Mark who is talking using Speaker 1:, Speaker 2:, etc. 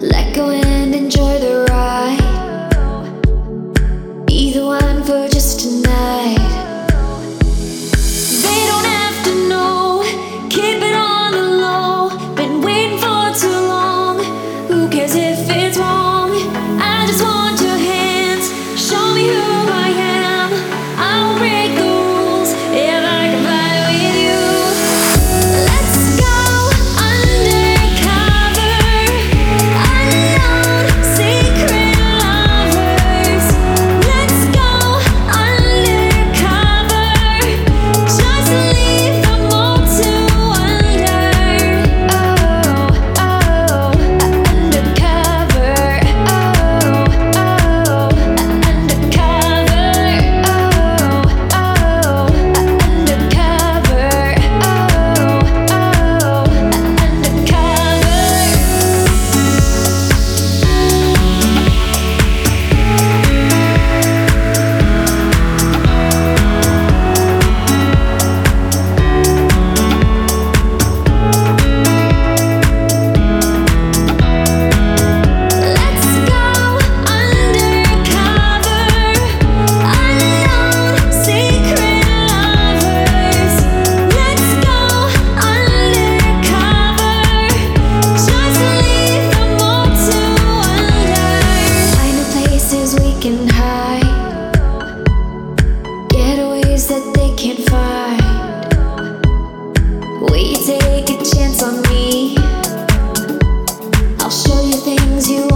Speaker 1: Let go and enjoy the ride. Be the one for just tonight. things you